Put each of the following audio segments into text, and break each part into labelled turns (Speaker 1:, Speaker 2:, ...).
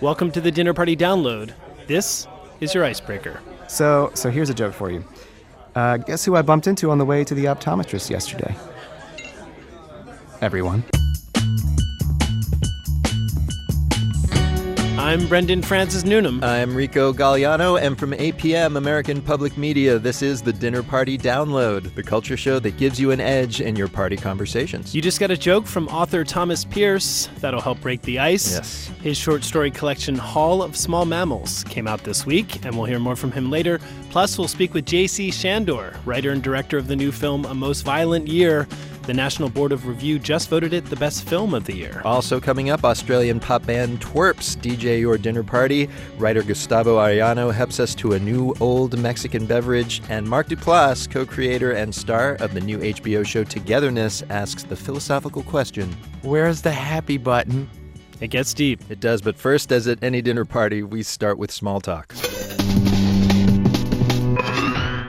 Speaker 1: Welcome to the Dinner Party Download. This is your icebreaker.
Speaker 2: So, so here's a joke for you. Uh, guess who I bumped into on the way to the optometrist yesterday? Everyone.
Speaker 1: I'm Brendan Francis Newnham.
Speaker 3: I'm Rico Galliano, and from APM American Public Media, this is the Dinner Party Download, the culture show that gives you an edge in your party conversations.
Speaker 1: You just got a joke from author Thomas Pierce that'll help break the ice.
Speaker 3: Yes.
Speaker 1: His short story collection, Hall of Small Mammals, came out this week, and we'll hear more from him later. Plus, we'll speak with J.C. Chandor, writer and director of the new film A Most Violent Year. The National Board of Review just voted it the best film of the year.
Speaker 3: Also coming up, Australian pop band Twerps DJ Your Dinner Party. Writer Gustavo Arellano helps us to a new old Mexican beverage. And Mark Duplass, co creator and star of the new HBO show Togetherness, asks the philosophical question
Speaker 4: Where's the happy button?
Speaker 1: It gets deep.
Speaker 3: It does, but first, as at any dinner party, we start with small talk.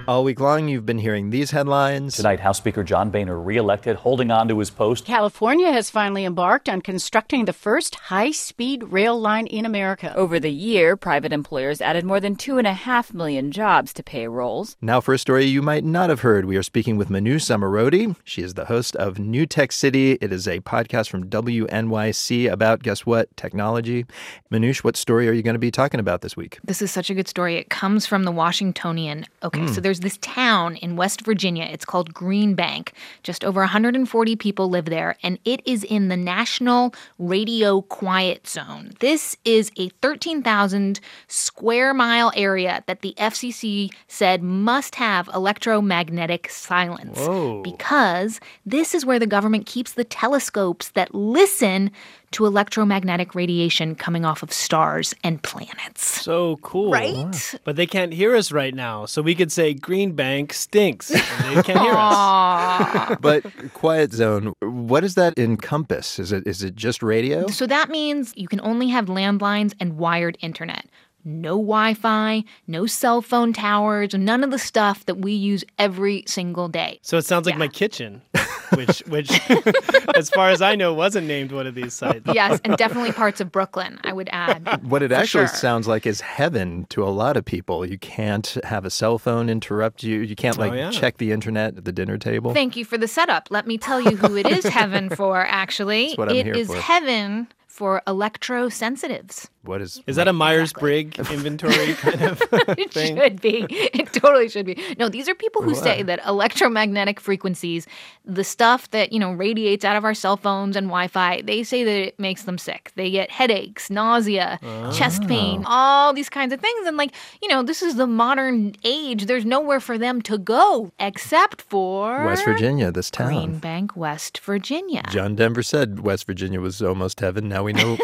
Speaker 3: All week long, you've been hearing these headlines.
Speaker 5: Tonight, House Speaker John Boehner reelected, holding on to his post.
Speaker 6: California has finally embarked on constructing the first high speed rail line in America.
Speaker 7: Over the year, private employers added more than 2.5 million jobs to payrolls.
Speaker 3: Now, for a story you might not have heard, we are speaking with Manoush Zomorodi. She is the host of New Tech City. It is a podcast from WNYC about, guess what, technology. Manoush, what story are you going to be talking about this week?
Speaker 8: This is such a good story. It comes from the Washingtonian. Okay, so hmm. there's this town in West Virginia. It's called Green Bank. Just over 140 people live there, and it is in the National Radio Quiet Zone. This is a 13,000 square mile area that the FCC said must have electromagnetic silence.
Speaker 1: Whoa.
Speaker 8: Because this is where the government keeps the telescopes that listen to electromagnetic radiation coming off of stars and planets.
Speaker 1: So cool.
Speaker 8: Right?
Speaker 1: But they can't hear us right now, so we could say Green Bank stinks. and they can't hear us.
Speaker 3: But Quiet Zone, what does that encompass? Is it is it just radio?
Speaker 8: So that means you can only have landlines and wired internet. No Wi Fi, no cell phone towers, none of the stuff that we use every single day.
Speaker 1: So it sounds like
Speaker 8: Yeah.
Speaker 1: my kitchen, which, which, as far as I know, wasn't named one of these sites.
Speaker 8: Yes, and definitely parts of Brooklyn, I would add.
Speaker 3: What it actually
Speaker 8: sure.
Speaker 3: sounds like is heaven to a lot of people. You can't have a cell phone interrupt you. You can't oh, like
Speaker 1: Oh, yeah.
Speaker 3: check the internet at the dinner table.
Speaker 8: Thank you for the setup. Let me tell you who it is heaven for, actually.
Speaker 3: That's what I'm
Speaker 8: It
Speaker 3: here
Speaker 8: is
Speaker 3: for.
Speaker 8: heaven for electrosensitives.
Speaker 3: what is
Speaker 1: Is that a Myers Briggs inventory kind of
Speaker 8: It
Speaker 1: thing?
Speaker 8: should be. It totally should be. No, these are people who say that electromagnetic frequencies, the stuff that, you know, radiates out of our cell phones and Wi-Fi, they say that it makes them sick. They get headaches, nausea, chest ah. pain, all these kinds of things. And like, you know, this is the modern age. There's nowhere for them to go except for
Speaker 3: West Virginia, this town?
Speaker 8: Green Bank, West Virginia.
Speaker 3: John Denver said West Virginia was almost heaven. Now we know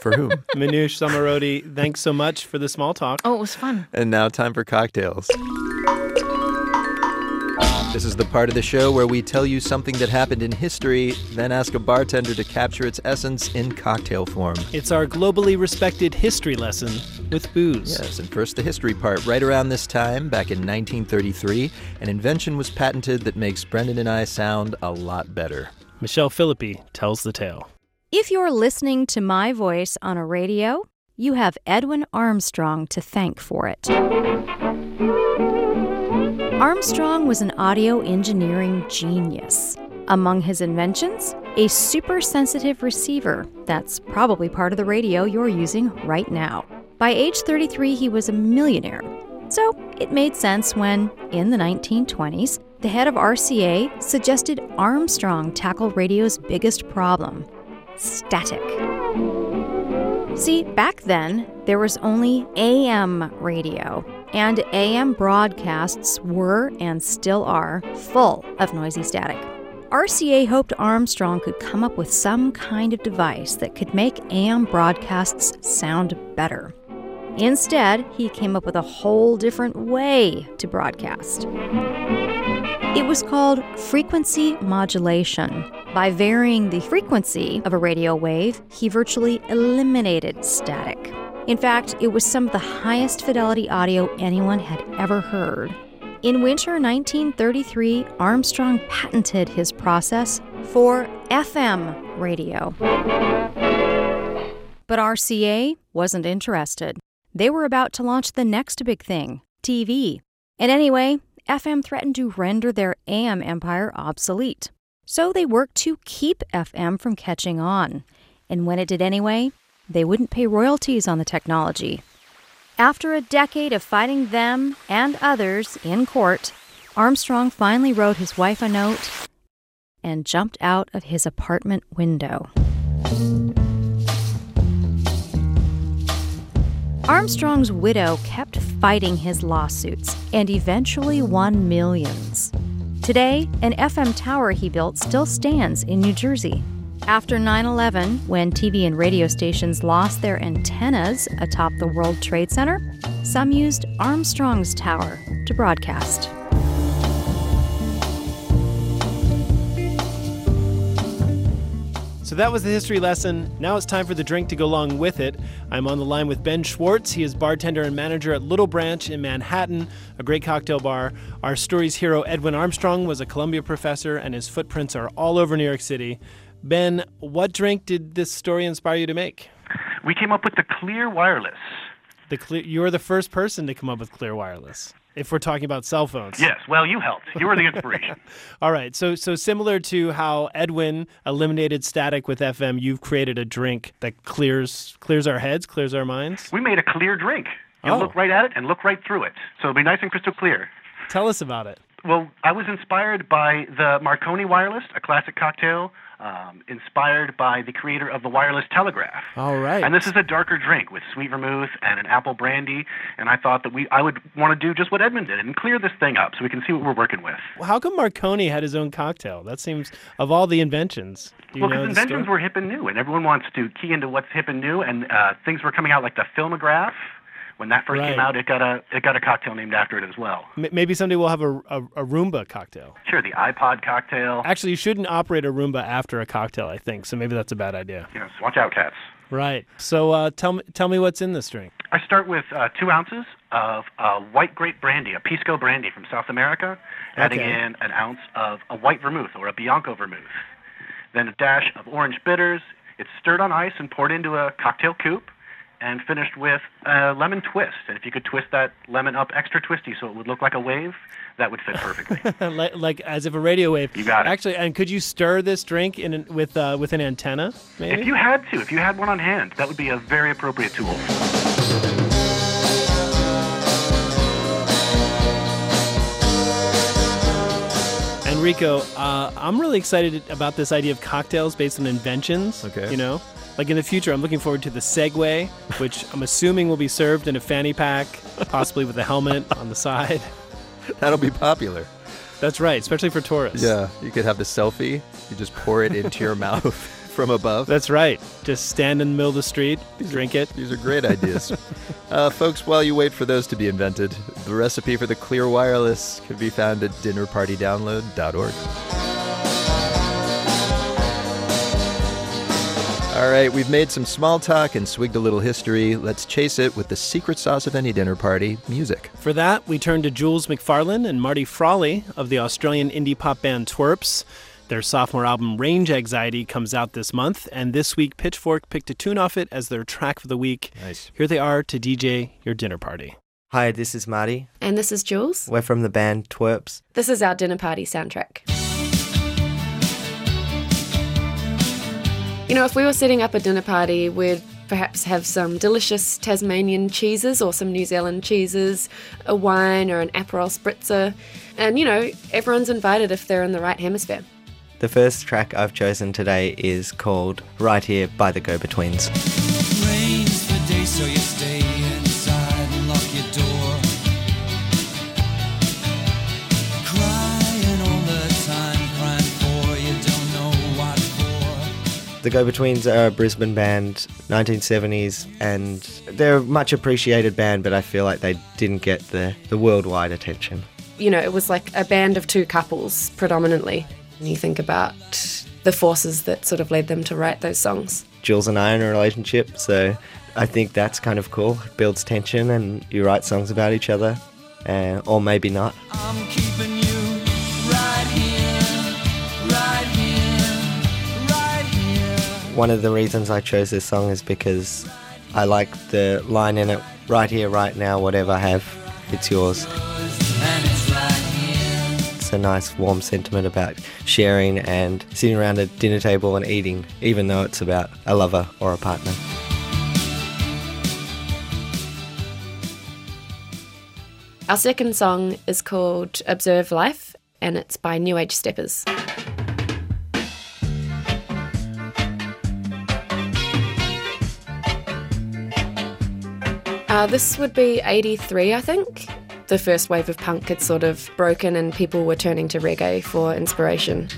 Speaker 3: for whom.
Speaker 1: Manoush Zomorodi, thanks so much for the small talk.
Speaker 8: Oh, it was fun.
Speaker 3: And now time for cocktails. This is the part of the show where we tell you something that happened in history, then ask a bartender to capture its essence in cocktail form.
Speaker 1: It's our globally respected history lesson with booze.
Speaker 3: Yes, and first the history part. Right around this time, back in 1933, an invention was patented that makes Brendan and I sound a lot better.
Speaker 1: Michelle Philippi tells the tale.
Speaker 9: If you're listening to my voice on a radio, you have Edwin Armstrong to thank for it. Armstrong was an audio engineering genius. Among his inventions, a super sensitive receiver that's probably part of the radio you're using right now. By age 33, he was a millionaire. So it made sense when, in the 1920s, the head of RCA suggested Armstrong tackle radio's biggest problem static. See, back then, there was only AM radio, and AM broadcasts were and still are full of noisy static. RCA hoped Armstrong could come up with some kind of device that could make AM broadcasts sound better. Instead, he came up with a whole different way to broadcast. It was called frequency modulation. By varying the frequency of a radio wave, he virtually eliminated static. In fact, it was some of the highest fidelity audio anyone had ever heard. In winter 1933, Armstrong patented his process for FM radio. But RCA wasn't interested. They were about to launch the next big thing TV. And anyway, FM threatened to render their AM empire obsolete. So they worked to keep FM from catching on. And when it did anyway, they wouldn't pay royalties on the technology. After a decade of fighting them and others in court, Armstrong finally wrote his wife a note and jumped out of his apartment window. Armstrong's widow kept fighting his lawsuits and eventually won millions. Today, an FM tower he built still stands in New Jersey. After 9 11, when TV and radio stations lost their antennas atop the World Trade Center, some used Armstrong's tower to broadcast.
Speaker 1: So that was the history lesson. Now it's time for the drink to go along with it. I'm on the line with Ben Schwartz. He is bartender and manager at Little Branch in Manhattan, a great cocktail bar. Our story's hero, Edwin Armstrong, was a Columbia professor, and his footprints are all over New York City. Ben, what drink did this story inspire you to make?
Speaker 10: We came up with the Clear Wireless.
Speaker 1: The clear, you're the first person to come up with Clear Wireless. If we're talking about cell phones.
Speaker 10: Yes, well, you helped. You were the inspiration.
Speaker 1: All right. So so similar to how Edwin eliminated static with FM, you've created a drink that clears clears our heads, clears our minds.
Speaker 10: we made a clear drink. You
Speaker 1: Oh.
Speaker 10: look right at it and look right through it. So it'll be nice and crystal clear.
Speaker 1: Tell us about it.
Speaker 10: Well, I was inspired by the Marconi Wireless, a classic cocktail, um, inspired by the creator of the Wireless Telegraph.
Speaker 1: All right.
Speaker 10: And this is a darker drink with sweet vermouth and an apple brandy. And I thought that we, I would want to do just what Edmund did and clear this thing up so we can see what we're working with.
Speaker 1: Well, how come Marconi had his own cocktail? That seems of all the inventions. Do you
Speaker 10: well,
Speaker 1: know
Speaker 10: because
Speaker 1: the
Speaker 10: inventions
Speaker 1: story?
Speaker 10: were hip and new, and everyone wants to key into what's hip and new, and uh, things were coming out like the Filmograph. When that first came out, it got a it got a cocktail named after it as well.
Speaker 1: Maybe someday we'll have a, a, a Roomba cocktail.
Speaker 10: Sure, the iPod cocktail.
Speaker 1: Actually, you shouldn't operate a Roomba after a cocktail, I think. So maybe that's a bad idea.
Speaker 10: Yes, watch out, cats.
Speaker 1: Right. So uh, tell me tell me what's in this drink.
Speaker 10: I start with uh, two ounces of uh, white grape brandy, a pisco brandy from South America, adding
Speaker 1: Okay.
Speaker 10: in an ounce of a white vermouth or a Bianco vermouth. Then a dash of orange bitters. It's stirred on ice and poured into a cocktail coupe, and finished with a lemon twist. And if you could twist that lemon up extra twisty so it would look like a wave, that would fit perfectly.
Speaker 1: like, like as if a radio wave.
Speaker 10: You got it.
Speaker 1: Actually, and could you stir this drink in with uh, with an antenna? Maybe.
Speaker 10: if you had to, if you had one on hand, that would be a very appropriate tool.
Speaker 1: Enrico, uh, I'm really excited about this idea of cocktails based on inventions.
Speaker 3: Okay.
Speaker 1: You know, like in the future, I'm looking forward to the Segway, which I'm assuming will be served in a fanny pack, possibly with a helmet on the side.
Speaker 3: That'll be popular.
Speaker 1: That's right, especially for tourists.
Speaker 3: Yeah, you could have the selfie. You just pour it into your mouth from above.
Speaker 1: That's right. Just stand in the middle of the street, drink it.
Speaker 3: These are great ideas. uh, folks, while you wait for those to be invented, the recipe for the clear wireless can be found at dinnerpartydownload.org. All right, we've made some small talk and swigged a little history. Let's chase it with the secret sauce of any dinner party music.
Speaker 1: For that, we turn to Jules McFarlane and Marty Frawley of the Australian indie pop band Twerps. Their sophomore album Range Anxiety comes out this month, and this week Pitchfork picked a tune off it as their track for the week.
Speaker 3: Nice.
Speaker 1: Here they are to DJ your dinner party.
Speaker 11: Hi, this is Marty.
Speaker 12: And this is Jules.
Speaker 11: We're from the band Twerps.
Speaker 12: This is our dinner party soundtrack. You know, if we were setting up a dinner party, we'd perhaps have some delicious Tasmanian cheeses or some New Zealand cheeses, a wine or an Aperol spritzer, and you know, everyone's invited if they're in the right hemisphere.
Speaker 11: The first track I've chosen today is called Right Here by the Go Betweens.
Speaker 13: The
Speaker 11: Go Betweens are a Brisbane band, 1970s, and they're a much appreciated band, but I feel like they didn't get the, the worldwide attention.
Speaker 12: You know, it was like a band of two couples predominantly. And you think about the forces that sort of led them to write those songs.
Speaker 11: Jules and I are in a relationship, so I think that's kind of cool. It builds tension, and you write songs about each other, uh, or maybe not. One of the reasons I chose this song is because I like the line in it right here, right now, whatever I have, it's yours. It's a nice, warm sentiment about sharing and sitting around a dinner table and eating, even though it's about a lover or a partner.
Speaker 12: Our second song is called Observe Life, and it's by New Age Steppers. Uh, this would be 83, I think. The first wave of punk had sort of broken, and people were turning to reggae for inspiration.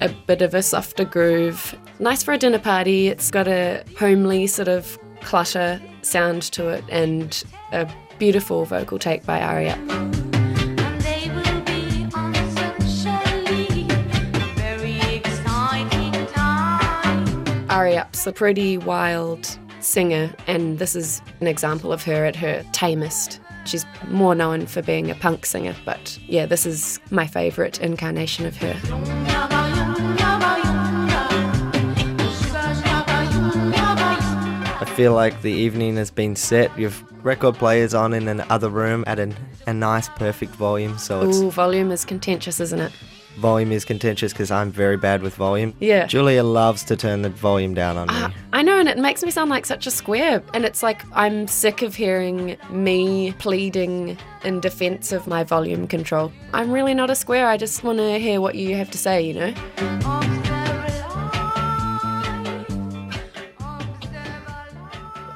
Speaker 12: a bit of a softer groove. Nice for a dinner party. It's got a homely sort of clutter sound to it and a beautiful vocal take by Ari Up. Ari Up's a pretty wild singer, and this is an example of her at her tamest. She's more known for being a punk singer, but yeah, this is my favourite incarnation of her.
Speaker 11: I feel like the evening has been set. You've record players on in another room at an, a nice, perfect volume. So it's
Speaker 12: Ooh, volume is contentious, isn't it?
Speaker 11: Volume is contentious because I'm very bad with volume.
Speaker 12: Yeah.
Speaker 11: Julia loves to turn the volume down on me.
Speaker 12: Ah, I know, and it makes me sound like such a square. And it's like I'm sick of hearing me pleading in defense of my volume control. I'm really not a square. I just want to hear what you have to say, you know?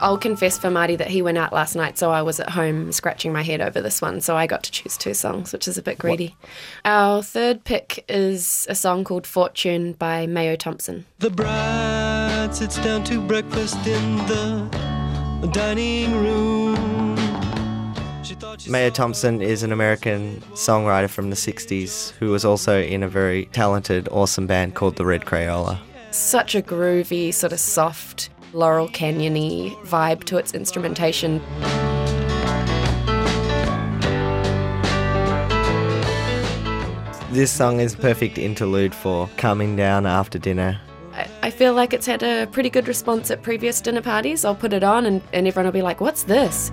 Speaker 12: I'll confess for Marty that he went out last night, so I was at home scratching my head over this one. So I got to choose two songs, which is a bit greedy. Our third pick is a song called Fortune by Mayo Thompson.
Speaker 13: The bride sits down to breakfast in the dining room.
Speaker 11: Mayo Thompson is an American songwriter from the 60s who was also in a very talented, awesome band called the Red Crayola.
Speaker 12: Such a groovy, sort of soft, Laurel Canyon vibe to its instrumentation.
Speaker 11: This song is perfect interlude for calming down after dinner.
Speaker 12: I, I feel like it's had a pretty good response at previous dinner parties. I'll put it on and, and everyone will be like, what's this?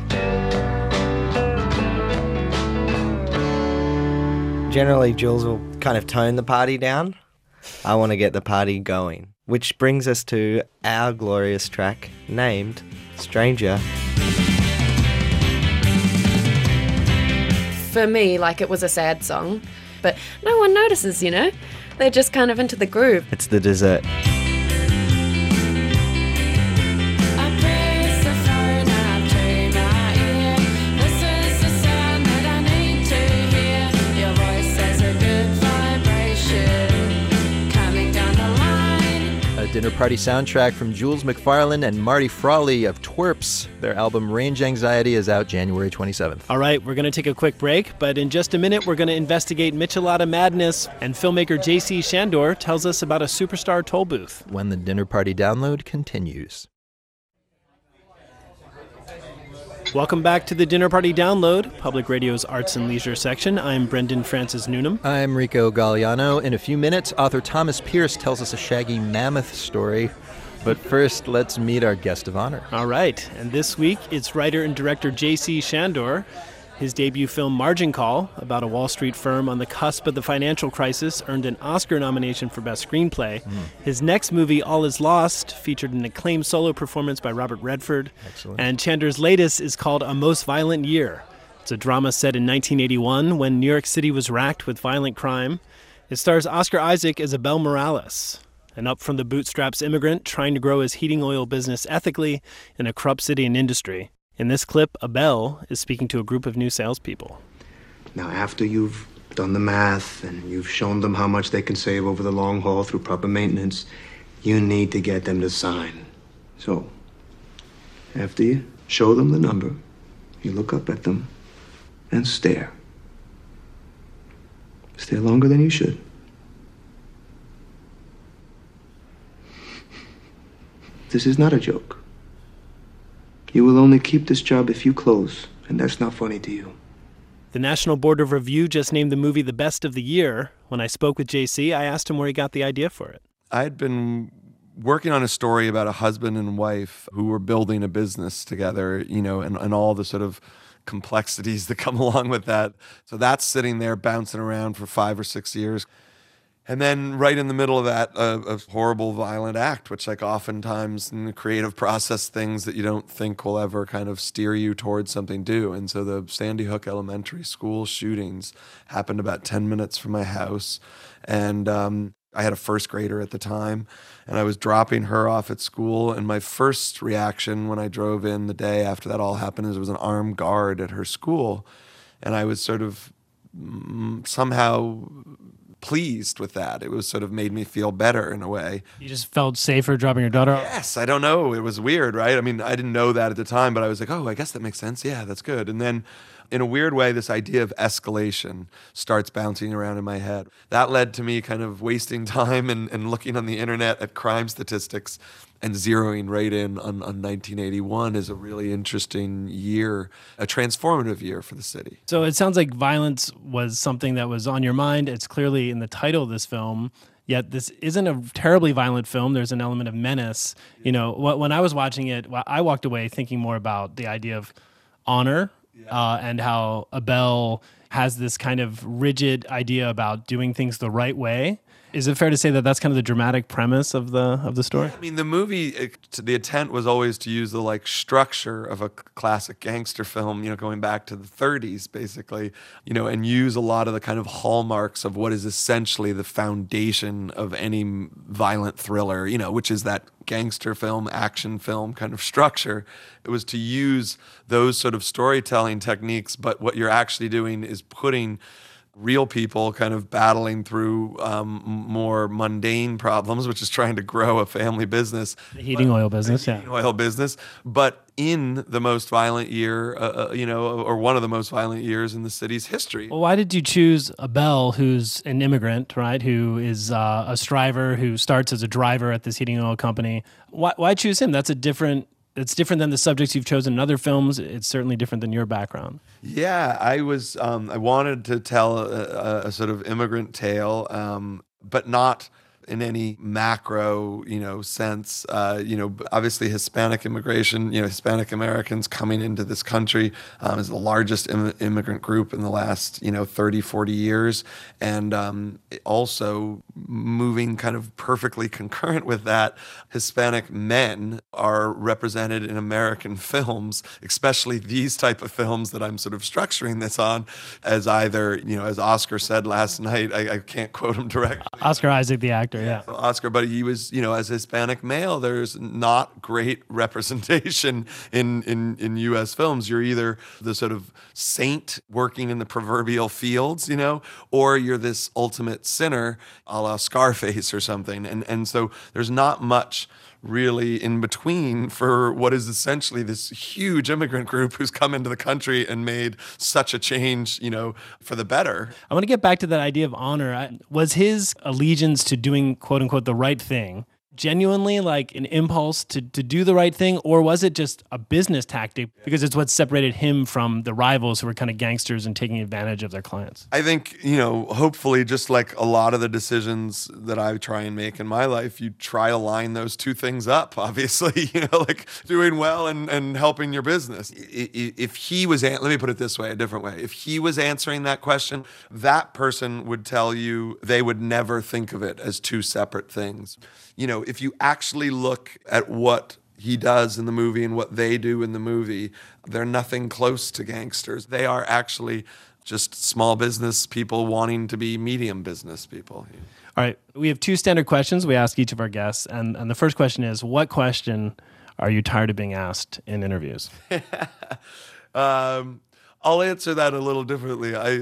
Speaker 11: Generally, Jules will kind of tone the party down. I want to get the party going. Which brings us to our glorious track named Stranger.
Speaker 12: For me, like it was a sad song, but no one notices, you know? They're just kind of into the groove.
Speaker 11: It's the dessert.
Speaker 3: Party soundtrack from Jules McFarlane and Marty Frawley of Twerps. Their album Range Anxiety is out January 27th.
Speaker 1: All right, we're going to take a quick break, but in just a minute, we're going to investigate Michelada madness, and filmmaker J.C. Chandor tells us about a superstar toll booth.
Speaker 3: When the dinner party download continues.
Speaker 1: Welcome back to the Dinner Party Download, Public Radio's arts and leisure section. I'm Brendan Francis Newnham.
Speaker 3: I'm Rico Galliano. In a few minutes, author Thomas Pierce tells us a shaggy mammoth story. But first, let's meet our guest of honor.
Speaker 1: All right, and this week it's writer and director J.C. Chandor. His debut film, Margin Call, about a Wall Street firm on the cusp of the financial crisis, earned an Oscar nomination for Best Screenplay.
Speaker 3: Hmm.
Speaker 1: His next movie, All Is Lost, featured an acclaimed solo performance by Robert Redford.
Speaker 3: Excellent.
Speaker 1: And Chandor's latest is called A Most Violent Year. It's a drama set in 1981 when New York City was racked with violent crime. It stars Oscar Isaac as Abel Morales, an up from the bootstraps immigrant trying to grow his heating oil business ethically in a corrupt city and industry. In this clip, Abel is speaking to a group of new salespeople.
Speaker 14: Now, after you've done the math and you've shown them how much they can save over the long haul through proper maintenance, you need to get them to sign. So, after you show them the number, you look up at them and stare. Stare longer than you should. This is not a joke. You will only keep this job if you close, and that's not funny to you.
Speaker 1: The National Board of Review just named the movie the best of the year. When I spoke with JC, I asked him where he got the idea for it.
Speaker 15: I had been working on a story about a husband and wife who were building a business together, you know, and, and all the sort of complexities that come along with that. So that's sitting there bouncing around for five or six years. And then right in the middle of that, a, a horrible violent act, which like oftentimes in the creative process, things that you don't think will ever kind of steer you towards something do. And so the Sandy Hook Elementary School shootings happened about 10 minutes from my house. And um, I had a first grader at the time, and I was dropping her off at school. And my first reaction when I drove in the day after that all happened is there was an armed guard at her school. And I was sort of mm, somehow pleased with that. It was sort of made me feel better in a way.
Speaker 1: You just felt safer dropping your daughter off?
Speaker 15: Yes, I don't know. It was weird, right? I mean, I didn't know that at the time, but I was like, oh, I guess that makes sense. Yeah, that's good. And then in a weird way, this idea of escalation starts bouncing around in my head. That led to me kind of wasting time and, and looking on the internet at crime statistics and zeroing right in on, on 1981 is a really interesting year, a transformative year for the city.
Speaker 1: So it sounds like violence was something that was on your mind. It's clearly in the title of this film. Yet this isn't a terribly violent film. There's an element of menace. You know, when I was watching it, I walked away thinking more about the idea of honor uh, and how Abel has this kind of rigid idea about doing things the right way. Is it fair to say that that's kind of the dramatic premise of the of the story?
Speaker 15: I mean, the movie, it, the intent was always to use the like structure of a classic gangster film, you know, going back to the 30s, basically, you know, and use a lot of the kind of hallmarks of what is essentially the foundation of any violent thriller, you know, which is that gangster film, action film kind of structure. It was to use those sort of storytelling techniques, but what you're actually doing is putting real people kind of battling through um, more mundane problems, which is trying to grow a family business.
Speaker 1: The heating oil business, yeah.
Speaker 15: Heating oil business, but in the most violent year, uh, uh, you know, or one of the most violent years in the city's history.
Speaker 1: Well, why did you choose Abel, who's an immigrant, right? Who is uh, a striver who starts as a driver at this heating oil company? Why, why choose him? That's a different. It's different than the subjects you've chosen in other films. It's certainly different than your background.
Speaker 15: Yeah, I was. Um, I wanted to tell a, a, a sort of immigrant tale, um, but not in any macro, you know, sense. Uh, you know, obviously Hispanic immigration, you know, Hispanic Americans coming into this country um, is the largest Im- immigrant group in the last, you know, 30, 40 years. And um, also moving kind of perfectly concurrent with that, Hispanic men are represented in American films, especially these type of films that I'm sort of structuring this on as either, you know, as Oscar said last night, I, I can't quote him directly.
Speaker 1: Oscar Isaac, the actor, yeah.
Speaker 15: Oscar, but he was, you know, as Hispanic male, there's not great representation in, in, in US films. You're either the sort of saint working in the proverbial fields, you know, or you're this ultimate sinner a la Scarface or something. And, and so there's not much really in between for what is essentially this huge immigrant group who's come into the country and made such a change, you know, for the better.
Speaker 1: I want to get back to that idea of honor. Was his allegiance to doing quote unquote the right thing genuinely like an impulse to, to do the right thing, or was it just a business tactic because it's what separated him from the rivals who were kind of gangsters and taking advantage of their clients?
Speaker 15: I think, you know, hopefully, just like a lot of the decisions that I try and make in my life, you try to line those two things up, obviously, you know, like doing well and, and helping your business. If he was, let me put it this way, a different way. If he was answering that question, that person would tell you they would never think of it as two separate things. You know, if you actually look at what he does in the movie and what they do in the movie, they're nothing close to gangsters. They are actually just small business people wanting to be medium business people.
Speaker 1: All right. We have two standard questions we ask each of our guests. And, and the first question is What question are you tired of being asked in interviews?
Speaker 15: Um, I'll answer that a little differently. I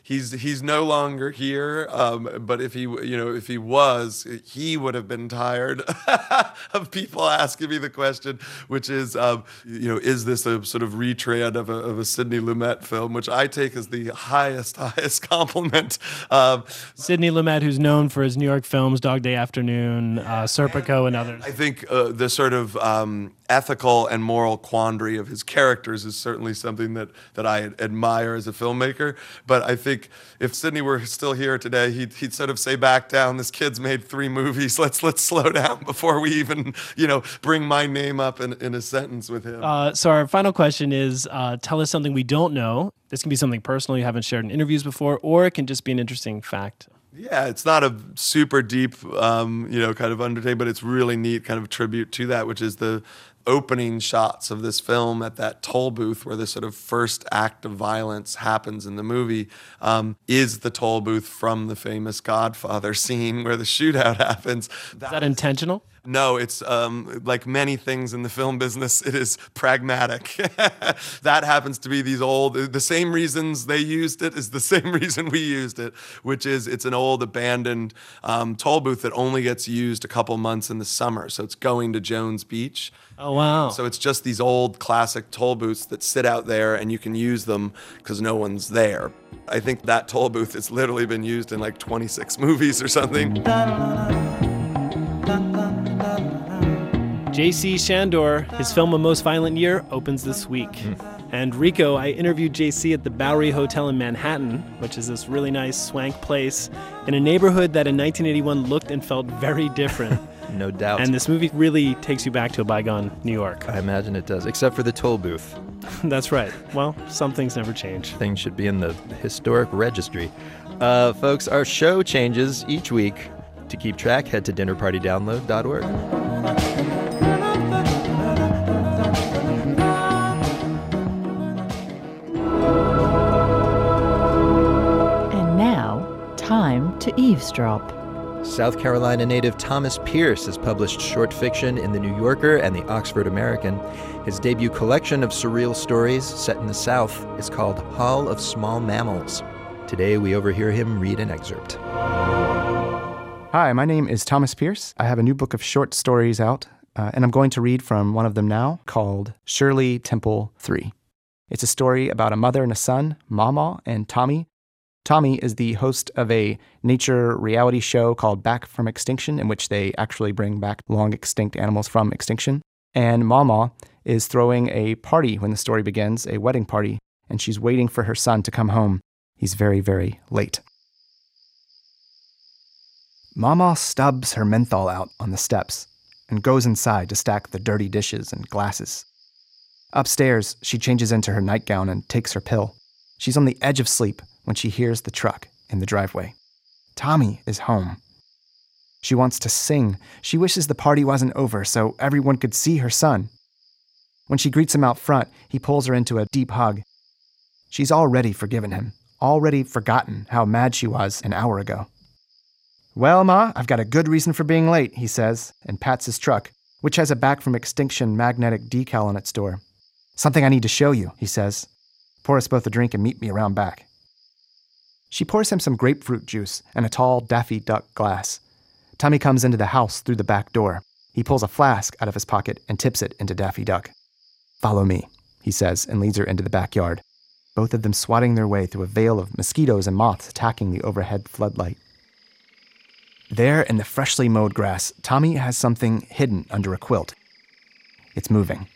Speaker 15: he's he's no longer here, um, but if he you know if he was, he would have been tired of people asking me the question, which is um, you know is this a sort of retread of a, of a Sidney Lumet film, which I take as the highest highest compliment. Um,
Speaker 1: Sidney Lumet, who's known for his New York films, Dog Day Afternoon, uh, Serpico, and others.
Speaker 15: I think uh, the sort of um, ethical and moral quandary of his characters is certainly something that that I I admire as a filmmaker. But I think if Sidney were still here today, he'd, he'd sort of say, "Back down. This kid's made three movies. Let's let's slow down before we even you know bring my name up in, in a sentence with him."
Speaker 1: Uh, so our final question is: uh, Tell us something we don't know. This can be something personal you haven't shared in interviews before, or it can just be an interesting fact.
Speaker 15: Yeah, it's not a super deep, um, you know, kind of undertaking, but it's really neat kind of tribute to that, which is the opening shots of this film at that toll booth where the sort of first act of violence happens in the movie um, is the toll booth from the famous Godfather scene where the shootout happens.
Speaker 1: Is that intentional?
Speaker 15: No, it's um, like many things in the film business, it is pragmatic. that happens to be these old, the same reasons they used it is the same reason we used it, which is it's an old abandoned um, toll booth that only gets used a couple months in the summer. So it's going to Jones Beach.
Speaker 1: Oh, wow.
Speaker 15: So it's just these old classic toll booths that sit out there and you can use them because no one's there. I think that toll booth has literally been used in like 26 movies or something.
Speaker 1: JC Chandor, his film A Most Violent Year opens this week. And Rico, I interviewed JC at the Bowery Hotel in Manhattan, which is this really nice swank place in a neighborhood that in 1981 looked and felt very different.
Speaker 3: No doubt.
Speaker 1: and this movie really takes you back to a bygone New York.
Speaker 3: I imagine it does, except for the toll booth.
Speaker 1: That's right. Well, some things never change.
Speaker 3: Things should be in the historic registry. Uh, folks, our show changes each week. To keep track, head to dinnerpartydownload.org.
Speaker 16: eavesdrop.
Speaker 3: South Carolina native Thomas Pierce has published short fiction in The New Yorker and the Oxford American. His debut collection of surreal stories set in the South is called Hall of Small Mammals. Today we overhear him read an excerpt.
Speaker 2: Hi, my name is Thomas Pierce. I have a new book of short stories out, uh, and I'm going to read from one of them now called Shirley Temple 3. It's a story about a mother and a son, Mama and Tommy. Tommy is the host of a nature reality show called Back from Extinction, in which they actually bring back long extinct animals from extinction. And Mama is throwing a party when the story begins, a wedding party, and she's waiting for her son to come home. He's very, very late. Mama stubs her menthol out on the steps and goes inside to stack the dirty dishes and glasses. Upstairs, she changes into her nightgown and takes her pill. She's on the edge of sleep when she hears the truck in the driveway. Tommy is home. She wants to sing. She wishes the party wasn't over so everyone could see her son. When she greets him out front, he pulls her into a deep hug. She's already forgiven him, already forgotten how mad she was an hour ago. Well, Ma, I've got a good reason for being late, he says, and pats his truck, which has a back from extinction magnetic decal on its door. Something I need to show you, he says. Pour us both a drink and meet me around back. She pours him some grapefruit juice in a tall Daffy Duck glass. Tommy comes into the house through the back door. He pulls a flask out of his pocket and tips it into Daffy Duck. Follow me, he says, and leads her into the backyard, both of them swatting their way through a veil of mosquitoes and moths attacking the overhead floodlight. There in the freshly mowed grass, Tommy has something hidden under a quilt. It's moving.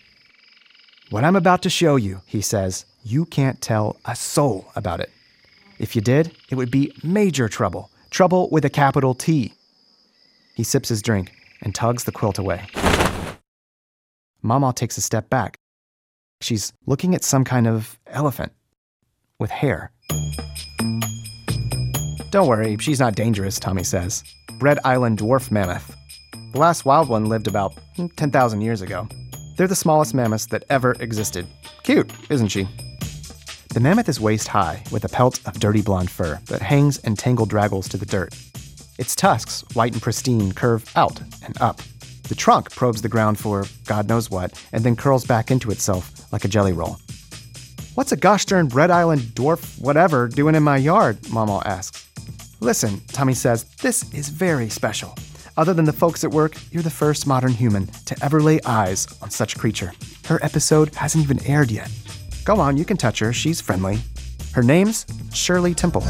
Speaker 2: What I'm about to show you, he says, you can't tell a soul about it. If you did, it would be major trouble. Trouble with a capital T. He sips his drink and tugs the quilt away. Mama takes a step back. She's looking at some kind of elephant with hair. Don't worry, she's not dangerous, Tommy says. Red Island dwarf mammoth. The last wild one lived about hmm, 10,000 years ago. They're the smallest mammoths that ever existed. Cute, isn't she? The mammoth is waist high, with a pelt of dirty blonde fur that hangs in tangled draggles to the dirt. Its tusks, white and pristine, curve out and up. The trunk probes the ground for God knows what, and then curls back into itself like a jelly roll. What's a gosh darn Red Island dwarf whatever doing in my yard? Mama asks. Listen, Tommy says, this is very special. Other than the folks at work, you're the first modern human to ever lay eyes on such a creature. Her episode hasn't even aired yet. Go on, you can touch her. She's friendly. Her name's Shirley Temple.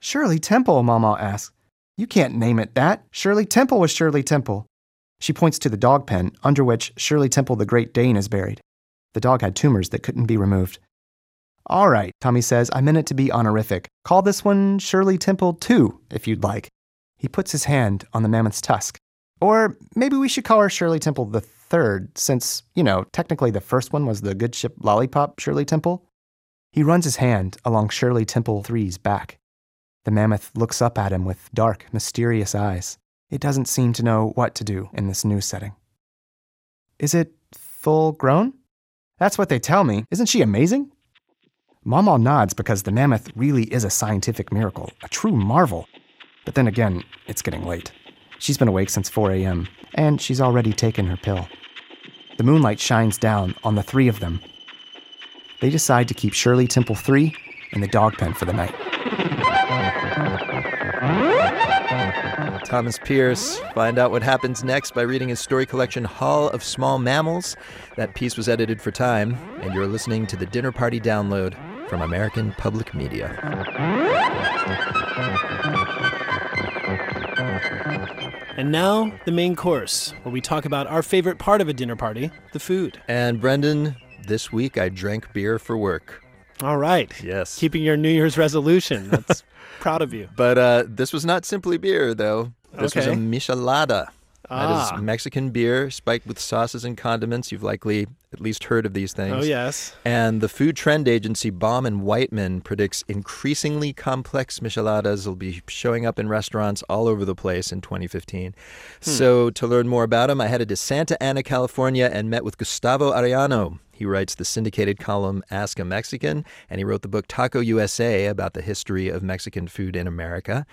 Speaker 2: Shirley Temple, Mama asks. You can't name it that. Shirley Temple was Shirley Temple. She points to the dog pen under which Shirley Temple the Great Dane is buried. The dog had tumors that couldn't be removed. All right, Tommy says, I meant it to be honorific. Call this one Shirley Temple 2, if you'd like. He puts his hand on the mammoth's tusk. Or maybe we should call her Shirley Temple the third, since, you know, technically the first one was the good ship Lollipop Shirley Temple. He runs his hand along Shirley Temple 3's back. The mammoth looks up at him with dark, mysterious eyes. It doesn't seem to know what to do in this new setting. Is it full grown? That's what they tell me. Isn't she amazing? Mama nods because the mammoth really is a scientific miracle, a true marvel. But then again, it's getting late. She's been awake since 4 a.m., and she's already taken her pill. The moonlight shines down on the three of them. They decide to keep Shirley Temple 3 in the dog pen for the night.
Speaker 3: Thomas Pierce. Find out what happens next by reading his story collection, Hall of Small Mammals. That piece was edited for Time, and you're listening to the Dinner Party Download from American Public Media.
Speaker 1: And now, the main course, where we talk about our favorite part of a dinner party the food.
Speaker 3: And Brendan, this week I drank beer for work.
Speaker 1: All right.
Speaker 3: Yes.
Speaker 1: Keeping your New Year's resolution. That's proud of you.
Speaker 3: But uh, this was not simply beer, though. This was a
Speaker 1: Okay.
Speaker 3: Michelada. That
Speaker 1: Ah.
Speaker 3: is Mexican beer spiked with sauces and condiments. You've likely at least heard of these things.
Speaker 1: Oh, yes.
Speaker 3: And the food trend agency Baum and Whiteman predicts increasingly complex micheladas will be showing up in restaurants all over the place in 2015. So to learn more about them, I headed to Santa Ana, California, and met with Gustavo Arellano. He writes the syndicated column Ask a Mexican, and he wrote the book Taco USA about the history of Mexican food in America.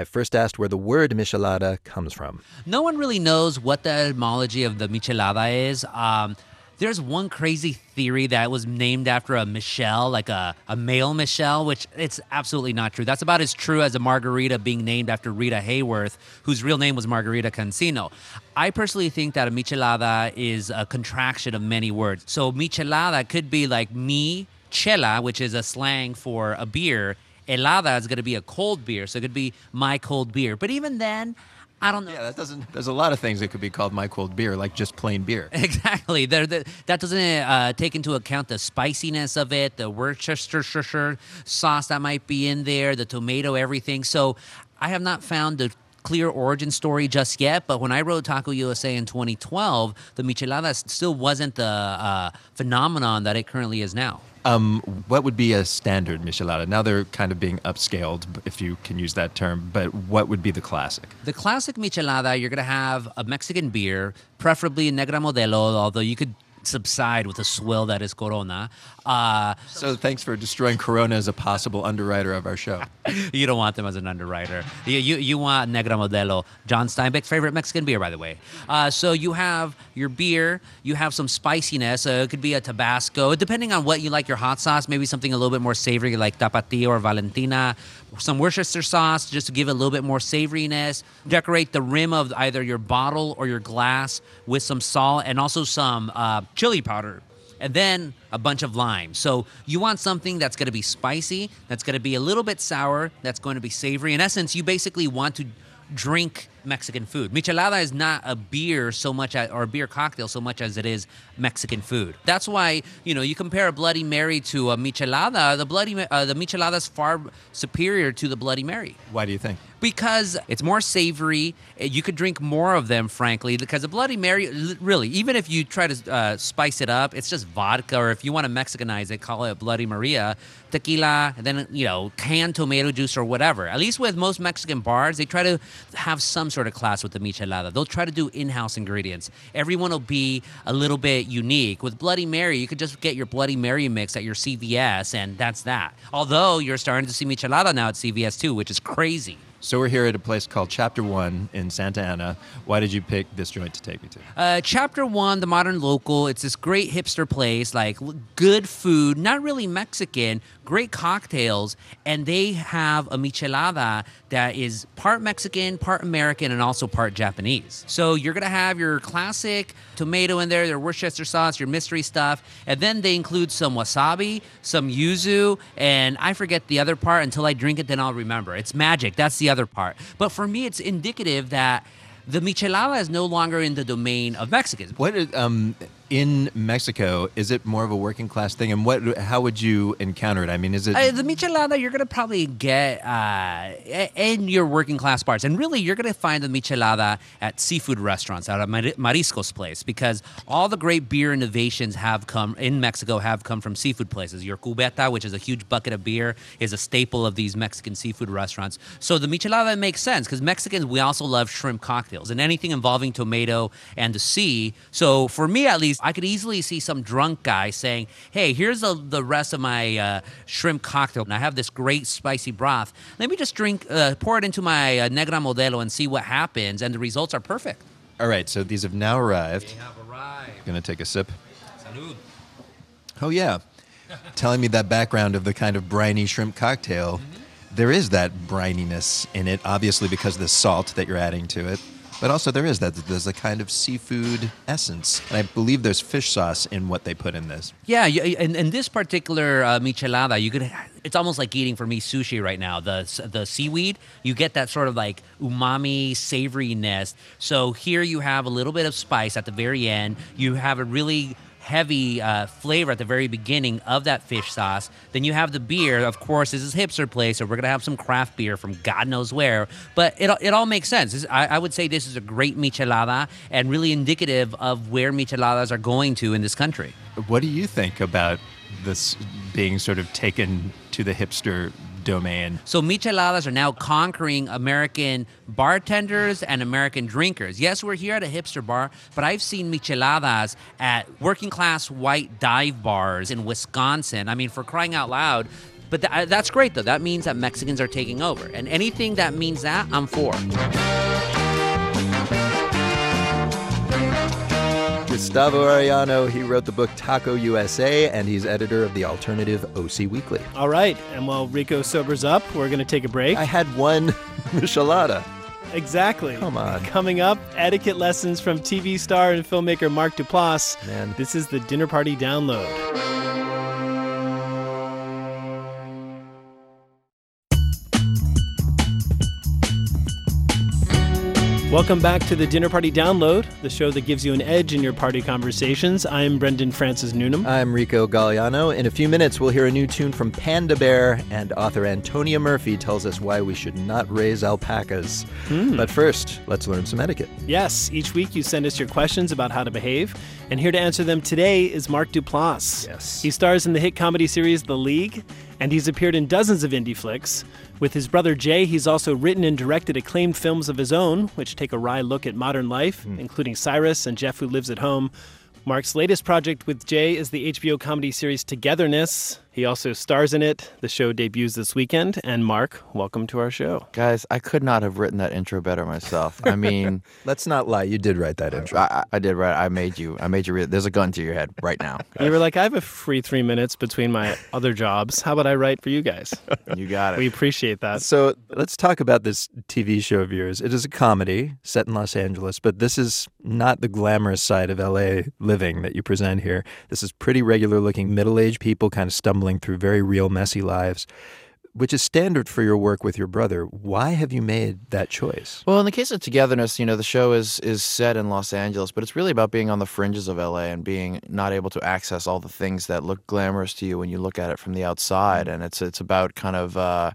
Speaker 3: I first asked where the word michelada comes from.
Speaker 17: No one really knows what the etymology of the michelada is. Um, there's one crazy theory that was named after a Michelle, like a, a male Michelle, which it's absolutely not true. That's about as true as a margarita being named after Rita Hayworth, whose real name was Margarita Cansino. I personally think that a michelada is a contraction of many words. So michelada could be like mi chela, which is a slang for a beer. Helada is going to be a cold beer, so it could be my cold beer. But even then, I don't know.
Speaker 3: Yeah, that doesn't. There's a lot of things that could be called my cold beer, like just plain beer.
Speaker 17: Exactly. There, there- that doesn't uh, take into account the spiciness of it, the Worcestershire sauce that might be in there, the tomato, everything. So I have not found the clear origin story just yet. But when I wrote Taco USA in 2012, the michelada still wasn't the uh, phenomenon that it currently is now.
Speaker 3: Um, what would be a standard michelada? Now they're kind of being upscaled, if you can use that term. But what would be the classic?
Speaker 17: The classic michelada, you're going to have a Mexican beer, preferably Negra Modelo, although you could subside with a swill that is Corona. Uh,
Speaker 3: So thanks for destroying Corona as a possible underwriter of our show.
Speaker 17: you don't want them as an underwriter. You, you, you want Negra Modelo, John Steinbeck's favorite Mexican beer, by the way. Uh, so you have your beer, you have some spiciness. Uh, it could be a Tabasco, depending on what you like your hot sauce. Maybe something a little bit more savory, like Tapatio or Valentina. Some Worcester sauce, just to give it a little bit more savoriness. Decorate the rim of either your bottle or your glass with some salt and also some uh, chili powder and then a bunch of lime. So you want something that's going to be spicy, that's going to be a little bit sour, that's going to be savory. In essence, you basically want to drink Mexican food. Michelada is not a beer so much as, or a beer cocktail so much as it is Mexican food. That's why you know you compare a Bloody Mary to a michelada. The bloody uh, the michelada is far superior to the Bloody Mary
Speaker 3: Why do you think?
Speaker 17: Because it's more savory. uh, You could drink more of them, frankly, because a Bloody Mary, really, even if you try to uh, spice it up, it's just vodka, or if you want to Mexicanize it, call it Bloody Maria, tequila, and then, you know, canned tomato juice or whatever. At least with most Mexican bars, they try to have some sort of class with the michelada. They'll try to do in house ingredients. Everyone will be a little bit unique. With Bloody Mary, you could just get your Bloody Mary mix at your CVS, and that's that. Although you're starting to see michelada now at CVS too, which is crazy.
Speaker 3: So we're here at a place called Chapter One in Santa Ana. Why did you pick this joint to take me to?
Speaker 17: Uh, chapter one, the modern local. It's this great hipster place, like good food, not really Mexican, great cocktails, and they have a michelada that is part Mexican, part American, and also part Japanese. So you're gonna have your classic tomato in there, their Worcester sauce, your mystery stuff, and then they include some wasabi, some yuzu, and I forget the other part until I drink it, then I'll remember. It's magic. That's the other part. But for me, it's indicative that the michelada is no longer in the domain of Mexicans.
Speaker 3: What is, um, in Mexico, is it more of a working class thing? And what? How would you encounter it? I mean, is it?
Speaker 17: Uh, the michelada you're gonna probably get uh, in your working class bars, and really you're gonna find the michelada at seafood restaurants, out of Mar- Mariscos place, because all the great beer innovations have come in Mexico have come from seafood places. Your cubeta, which is a huge bucket of beer, is a staple of these Mexican seafood restaurants. So the michelada makes sense because Mexicans we also love shrimp cocktails and anything involving tomato and the sea. So for me at least, I could easily see some drunk guy saying, "Hey, here's the the rest of my uh, shrimp cocktail, and I have this great spicy broth. Let me just drink, uh, pour it into my uh, Negra Modelo, and see what happens." And the results are perfect.
Speaker 3: All right, so these have now arrived.
Speaker 17: They have arrived.
Speaker 3: Gonna take a sip.
Speaker 17: Salud.
Speaker 3: Oh yeah, telling me that background of the kind of briny shrimp cocktail. There is that brininess in it, obviously because of the salt that you're adding to it. But also there is that there's a kind of seafood essence, and I believe there's fish sauce in what they put in this.
Speaker 17: Yeah, in, in this particular uh, michelada, you could. It's almost like eating for me sushi right now. The the seaweed, you get that sort of like umami savoriness. So here you have a little bit of spice at the very end. You have a really heavy uh, flavor at the very beginning of that fish sauce. Then you have the beer. Of course, this is hipster place, so we're gonna have some craft beer from God knows where. But it it all makes sense. This- I, I would say this is a great michelada and really indicative of where micheladas are going to in this country.
Speaker 3: What do you think about this being sort of taken to the hipster domain?
Speaker 17: So micheladas are now conquering American bartenders and American drinkers. Yes, we're here at a hipster bar, but I've seen micheladas at working class white dive bars in Wisconsin. I mean, for crying out loud. But th- that's great, though. That means that Mexicans are taking over. And anything that means that, I'm for.
Speaker 3: Gustavo Arellano, he wrote the book Taco USA, and he's editor of the alternative OC Weekly.
Speaker 1: All right, and while Rico sobers up, we're going to take a break.
Speaker 3: I had one michelada.
Speaker 1: Exactly.
Speaker 3: Come on.
Speaker 1: Coming up, etiquette lessons from TV star and filmmaker Mark Duplass.
Speaker 3: Man.
Speaker 1: This is the Dinner Party Download. Welcome back to the Dinner Party Download, the show that gives you an edge in your party conversations. I'm Brendan Francis Newnham.
Speaker 3: I'm Rico Gagliano. In a few minutes, we'll hear a new tune from Panda Bear, and author Antonia Murphy tells us why we should not raise alpacas. Hmm. But first, let's learn some etiquette.
Speaker 1: Yes, each week you send us your questions about how to behave, and here to answer them today is Mark Duplass.
Speaker 3: Yes.
Speaker 1: He stars in the hit comedy series The League, and he's appeared in dozens of indie flicks. With his brother Jay, he's also written and directed acclaimed films of his own, which take a wry look at modern life, hmm. including Cyrus and Jeff Who Lives at Home. Mark's latest project with Jay is the HBO comedy series Togetherness. He also stars in it. The show debuts this weekend. And Mark, welcome to our show.
Speaker 4: Guys, I could not have written that intro better myself. I mean,
Speaker 3: Let's not lie, you did write that intro.
Speaker 4: I, I- I did write. I made you. I made you. Read, there's a gun to your head right now.
Speaker 1: You were like, I have a free three minutes between my other jobs. How about I write for you guys?
Speaker 4: You got it.
Speaker 1: We appreciate that.
Speaker 3: So let's talk about this TV show of yours. It is a comedy set in Los Angeles, but this is not the glamorous side of LA living that you present here. This is pretty regular looking middle aged people kind of stumbling through very real, messy lives, which is standard for your work with your brother. Why have you made that choice?
Speaker 4: Well, in the case of Togetherness, you know, the show is is set in Los Angeles, but it's really about being on the fringes of LA and being not able to access all the things that look glamorous to you when you look at it from the outside. And it's it's about kind of uh,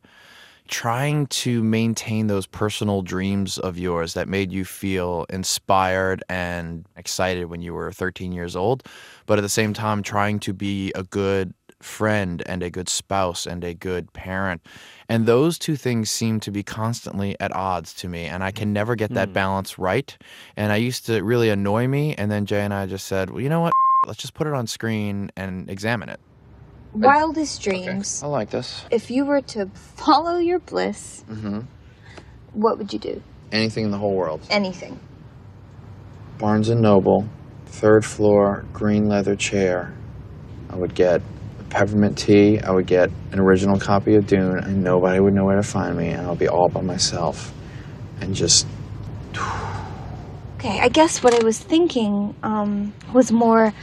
Speaker 4: trying to maintain those personal dreams of yours that made you feel inspired and excited when you were 13 years old, but at the same time trying to be a good friend and a good spouse and a good parent. And those two things seem to be constantly at odds to me. And I can never get that balance right. And I used to really annoy me. And then Jay and I just said, well, you know what? Let's just put it on screen and examine it.
Speaker 18: Wildest dreams.
Speaker 4: I like this.
Speaker 18: If you were to follow your bliss,
Speaker 4: Mm-hmm.
Speaker 18: what would you do?
Speaker 4: Anything in the whole world.
Speaker 18: Anything.
Speaker 4: Barnes and Noble, third floor, green leather chair. I would get a peppermint tea. I would get an original copy of Dune, and nobody would know where to find me, and I'll be all by myself, and just
Speaker 18: Okay, I guess what I was thinking um, was more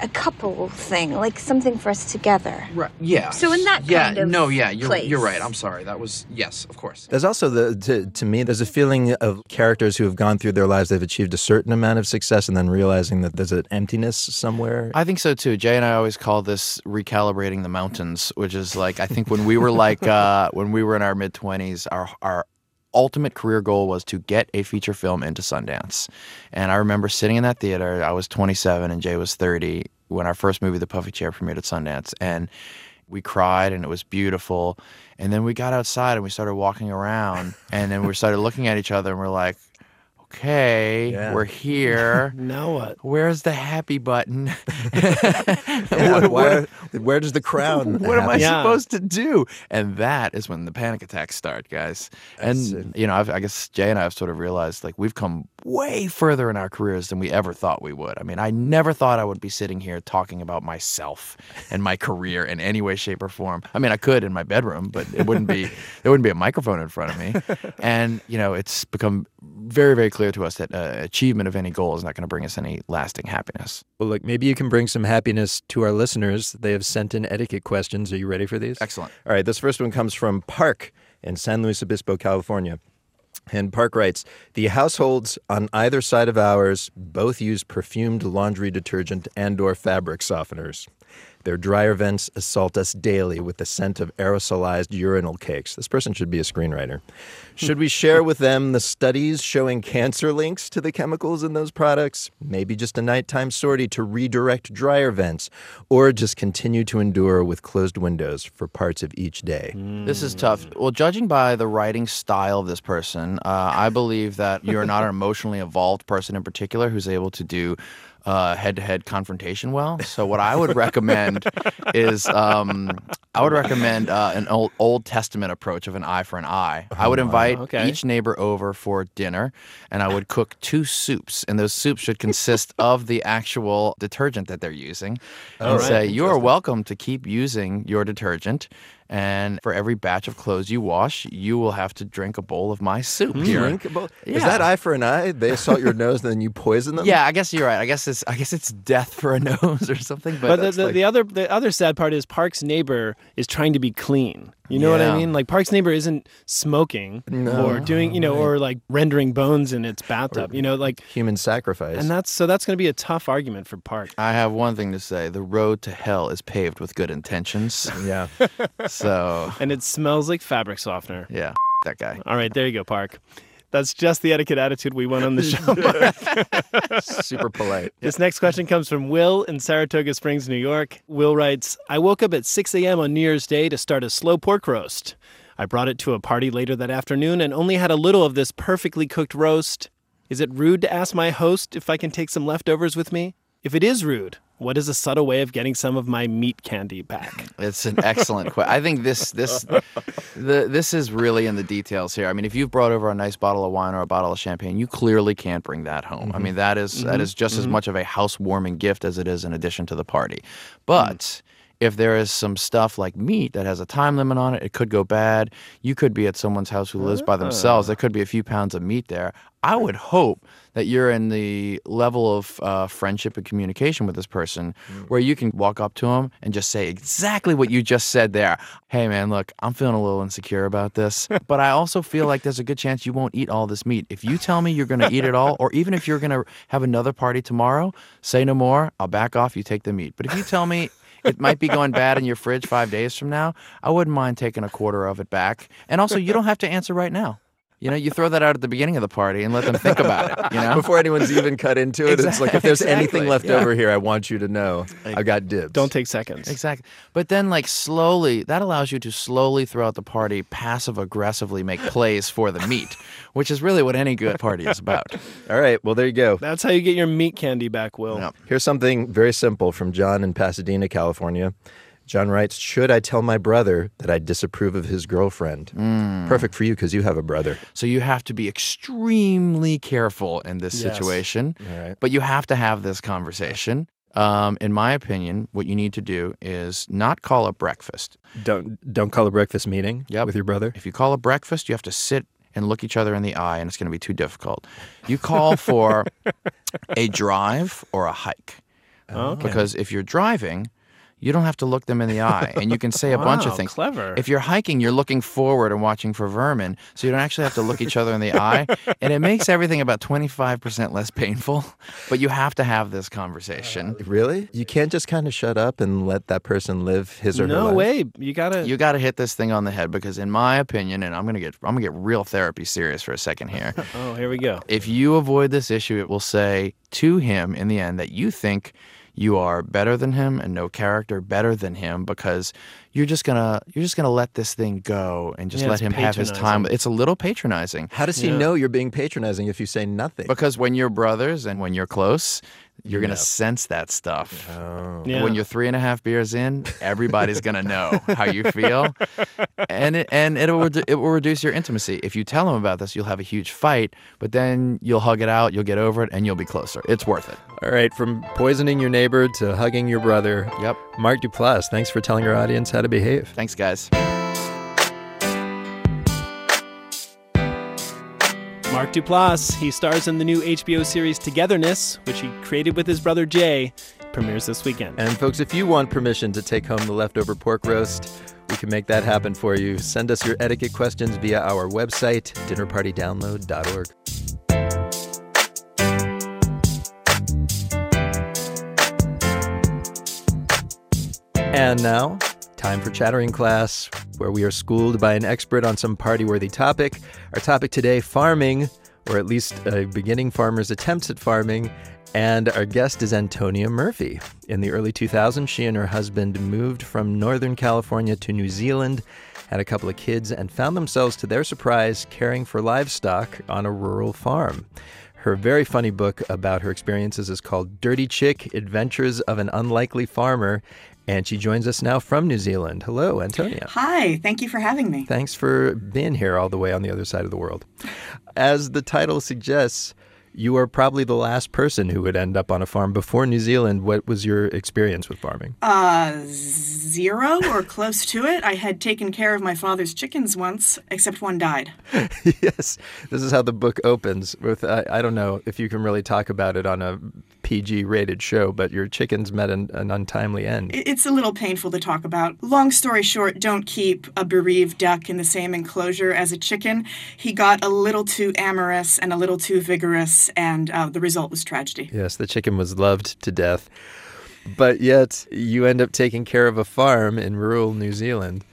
Speaker 18: a couple thing, like something for us together.
Speaker 4: Right. Yeah.
Speaker 18: So in that
Speaker 4: yeah,
Speaker 18: kind of
Speaker 4: no, yeah, you're
Speaker 18: place.
Speaker 4: you're right. I'm sorry. That was yes, of course.
Speaker 3: There's also the to, to me there's a feeling of characters who have gone through their lives they've achieved a certain amount of success and then realizing that there's an emptiness somewhere.
Speaker 4: I think so too. Jay and I always call this recalibrating the mountains, which is like I think when we were like uh, when we were in our mid twenties, our our ultimate career goal was to get a feature film into Sundance. And I remember sitting in that theater. I was 27 and Jay was 30 when our first movie, The Puffy Chair, premiered at Sundance, and we cried and it was beautiful. And then we got outside and we started walking around, and then we started looking at each other and we're like. Okay,
Speaker 3: Yeah.
Speaker 4: we're here.
Speaker 1: now what?
Speaker 4: Where's the happy button?
Speaker 3: Yeah,
Speaker 4: What-
Speaker 3: where,
Speaker 4: what-
Speaker 3: where does the crown?
Speaker 4: what am I?
Speaker 1: Yeah.
Speaker 4: supposed to do? And that is when the panic attacks start, guys. And you know, I've, I guess Jay and I have sort of realized like we've come way further in our careers than we ever thought we would. I mean, I never thought I would be sitting here talking about myself and my career in any way, shape, or form. I mean, I could in my bedroom, but it wouldn't be there wouldn't be a microphone in front of me. And you know, it's become very, very clear to us that uh, achievement of any goal is not going to bring us any lasting happiness.
Speaker 3: Well, look, maybe you can bring some happiness to our listeners. They have sent in etiquette questions. Are you ready for these?
Speaker 4: Excellent.
Speaker 3: All right, this first one comes from Park in San Luis Obispo, California. And Park writes The households on either side of ours both use perfumed laundry detergent and or fabric softeners. Their dryer vents assault us daily with the scent of aerosolized urinal cakes. This person should be a screenwriter. Should we share with them the studies showing cancer links to the chemicals in those products? Maybe just a nighttime sortie to redirect dryer vents, or just continue to endure with closed windows for parts of each day.
Speaker 4: This is tough. Well, judging by the writing style of this person, uh, I believe that you're not an emotionally evolved person in particular who's able to do uh, head-to-head confrontation well. So what I would recommend is um, I would recommend uh, an old, Old Testament approach of an eye for an eye. I would
Speaker 1: Oh,
Speaker 4: invite
Speaker 1: Okay.
Speaker 4: each neighbor over for dinner, and I would cook two soups, and those soups should consist of the actual detergent that they're using, and
Speaker 1: right.
Speaker 4: say you are welcome to keep using your detergent. And for every batch of clothes you wash, you will have to drink a bowl of my soup. Hmm. here.
Speaker 3: Drinkable? Is
Speaker 4: Yeah.
Speaker 3: that eye for an eye? They assault your nose and then you poison them?
Speaker 4: Yeah, I guess you're right. I guess it's I guess it's death for a nose or something. But,
Speaker 1: But, the, the, the other the other sad part is Park's neighbor is trying to be clean. You know what I mean? Like Park's neighbor isn't smoking
Speaker 3: No.
Speaker 1: or doing you know
Speaker 3: Right.
Speaker 1: or like rendering bones in its bathtub. you know, like
Speaker 3: human sacrifice.
Speaker 1: and that's so that's going to be a tough argument for Park.
Speaker 4: I have one thing to say: the road to hell is paved with good intentions.
Speaker 3: yeah.
Speaker 4: So
Speaker 1: and it smells like fabric softener.
Speaker 4: yeah, that guy.
Speaker 1: All right, there you go, Park. That's just the etiquette attitude we want on the show.
Speaker 3: Super polite.
Speaker 1: This next question comes from Will in Saratoga Springs, New York. Will writes I woke up at 6 a.m. on New Year's Day to start a slow pork roast. I brought it to a party later that afternoon and only had a little of this perfectly cooked roast. Is it rude to ask my host if I can take some leftovers with me? If it is rude, what is a subtle way of getting some of my meat candy back?
Speaker 4: It's an excellent question. I think this this the this is really in the details here. I mean, if you've brought over a nice bottle of wine or a bottle of champagne, you clearly can't bring that home. I mean, that is- that
Speaker 1: Mhm.
Speaker 4: is just as
Speaker 1: Mhm.
Speaker 4: much of a housewarming gift as it is an addition to the party. But if there is some stuff like meat that has a time limit on it, it could go bad. You could be at someone's house who lives by themselves. There could be a few pounds of meat there. I would hope that you're in the level of uh, friendship and communication with this person where you can walk up to him and just say exactly what you just said there. Hey, man, look, I'm feeling a little insecure about this, but I also feel like there's a good chance you won't eat all this meat. If you tell me you're going to eat it all, or even if you're going to have another party tomorrow, say no more. I'll back off. You take the meat. But if you tell me, it might be going bad in your fridge five days from now. I wouldn't mind taking a quarter of it back. And also, you don't have to answer right now. You know, you throw that out at the beginning of the party and let them think about it. You know,
Speaker 3: Before anyone's even cut into it, it's like if there's anything left
Speaker 4: yeah.
Speaker 3: over here, I want you to know I've got dibs.
Speaker 1: Don't take seconds.
Speaker 4: Exactly. But then, like, slowly, that allows you to slowly throughout the party passive aggressively make plays for the meat, which is really what any good party is about.
Speaker 3: All right, well, there you go.
Speaker 1: That's how you get your meat candy back, Will.
Speaker 3: Here's something very simple from John in Pasadena, California. John writes, Should I tell my brother that I disapprove of his girlfriend?
Speaker 4: Mm.
Speaker 3: Perfect for you because you have a brother.
Speaker 4: So you have to be extremely careful in this
Speaker 3: Yes.
Speaker 4: situation.
Speaker 3: Right.
Speaker 4: But you have to have this conversation. Um, in my opinion, what you need to do is not call a breakfast.
Speaker 3: Don't don't call a breakfast meeting
Speaker 4: Yep.
Speaker 3: with your brother.
Speaker 4: If you call a breakfast, you have to sit and look each other in the eye, and it's going to be too difficult. You call for a drive or a hike.
Speaker 1: Okay.
Speaker 4: Because if you're driving, you don't have to look them in the eye and you can say a bunch of
Speaker 1: Wow,
Speaker 4: things.
Speaker 1: clever.
Speaker 4: If you're hiking, you're looking forward and watching for vermin, so you don't actually have to look each other in the eye. And it makes everything about 25% less painful, but you have to have this conversation.
Speaker 3: Uh, really? You can't just kind of shut up and let that person live his or her
Speaker 1: No
Speaker 3: life.
Speaker 1: way. You gotta.
Speaker 4: You got to hit this thing on the head because, in my opinion, and I'm gonna get I'm gonna get real therapy serious for a second here.
Speaker 1: Oh, here we go.
Speaker 4: if you avoid this issue, it will say to him in the end that you think you are better than him and no character better than him because you're just gonna you're just gonna let this thing go and just
Speaker 1: Yeah,
Speaker 4: let him have his time. It's a little patronizing.
Speaker 3: How does he
Speaker 1: Yeah.
Speaker 3: know you're being patronizing if you say nothing?
Speaker 4: Because when you're brothers and when you're close, you're gonna sense that stuff.
Speaker 3: Oh.
Speaker 1: Yeah.
Speaker 4: When you're three and a half beers in, everybody's gonna know how you feel, and it, and it will it will reduce your intimacy. If you tell them about this, you'll have a huge fight, but then you'll hug it out, you'll get over it, and you'll be closer. It's worth it.
Speaker 3: All right, from poisoning your neighbor to hugging your brother.
Speaker 4: Yep.
Speaker 3: Mark Duplass, thanks for telling our audience how to behave.
Speaker 4: Thanks, guys.
Speaker 1: Mark Duplass. He stars in the new HBO series Togetherness, which he created with his brother Jay. Premieres this weekend.
Speaker 3: And folks, if you want permission to take home the leftover pork roast, we can make that happen for you. Send us your etiquette questions via our website, dinnerpartydownload.org. And now, time for Chattering Class, where we are schooled by an expert on some party worthy topic. Our topic today farming, or at least a beginning farmer's attempts at farming. And our guest is Antonia Murphy. In the early 2000s, she and her husband moved from Northern California to New Zealand, had a couple of kids, and found themselves, to their surprise, caring for livestock on a rural farm. Her very funny book about her experiences is called Dirty Chick Adventures of an Unlikely Farmer. And she joins us now from New Zealand. Hello, Antonia.
Speaker 19: Hi, thank you for having me.
Speaker 3: Thanks for being here all the way on the other side of the world. As the title suggests, you are probably the last person who would end up on a farm before New Zealand. What was your experience with farming?
Speaker 19: Uh, zero or close to it. I had taken care of my father's chickens once, except one died.
Speaker 3: yes, this is how the book opens. With I I don't know if you can really talk about it on a PG rated show, but your chickens met an, an untimely end.
Speaker 19: It's a little painful to talk about. Long story short, don't keep a bereaved duck in the same enclosure as a chicken. He got a little too amorous and a little too vigorous, and uh, the result was tragedy.
Speaker 3: Yes, the chicken was loved to death. But yet, you end up taking care of a farm in rural New Zealand.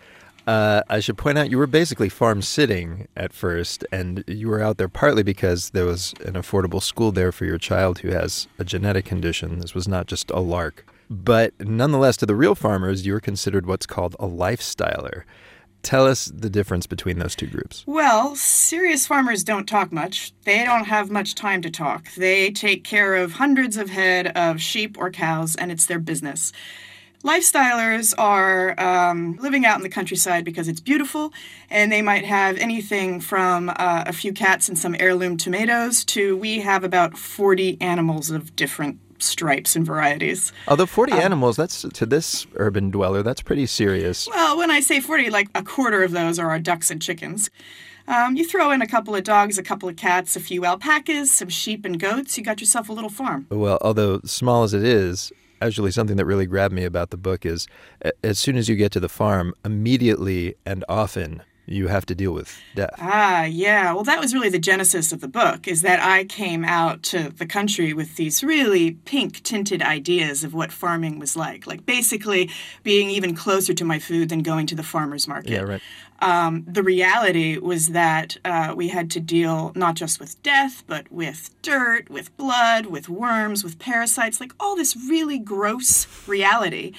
Speaker 3: Uh, I should point out you were basically farm sitting at first, and you were out there partly because there was an affordable school there for your child who has a genetic condition. This was not just a lark. But nonetheless, to the real farmers, you were considered what's called a lifestyler. Tell us the difference between those two groups.
Speaker 19: Well, serious farmers don't talk much. They don't have much time to talk. They take care of hundreds of head of sheep or cows, and it's their business. Lifestylers are um, living out in the countryside because it's beautiful, and they might have anything from uh, a few cats and some heirloom tomatoes to we have about 40 animals of different stripes and varieties.
Speaker 3: Although 40
Speaker 19: Um,
Speaker 3: animals, that's to this urban dweller, that's pretty serious.
Speaker 19: Well, when I say 40, like a quarter of those are our ducks and chickens. Um, you throw in a couple of dogs, a couple of cats, a few alpacas, some sheep and goats, you got yourself a little farm.
Speaker 3: Well, although small as it is, actually something that really grabbed me about the book is as soon as you get to the farm, immediately and often you have to deal with death.
Speaker 19: Ah, yeah. Well, that was really the genesis of the book, is that I came out to the country with these really pink tinted ideas of what farming was like. Like basically being even closer to my food than going to the farmer's market.
Speaker 3: Yeah, right.
Speaker 19: um, the reality was that uh, we had to deal not just with death, but with dirt, with blood, with worms, with parasites, like all this really gross reality.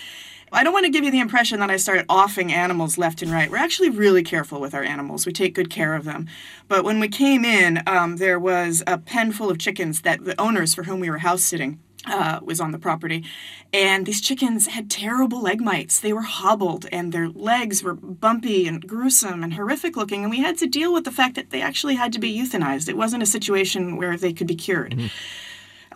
Speaker 19: I don't want to give you the impression that I started offing animals left and right. We're actually really careful with our animals. We take good care of them. But when we came in, um, there was a pen full of chickens that the owners for whom we were house sitting uh, was on the property. And these chickens had terrible leg mites. They were hobbled and their legs were bumpy and gruesome and horrific looking. And we had to deal with the fact that they actually had to be euthanized. It wasn't a situation where they could be cured.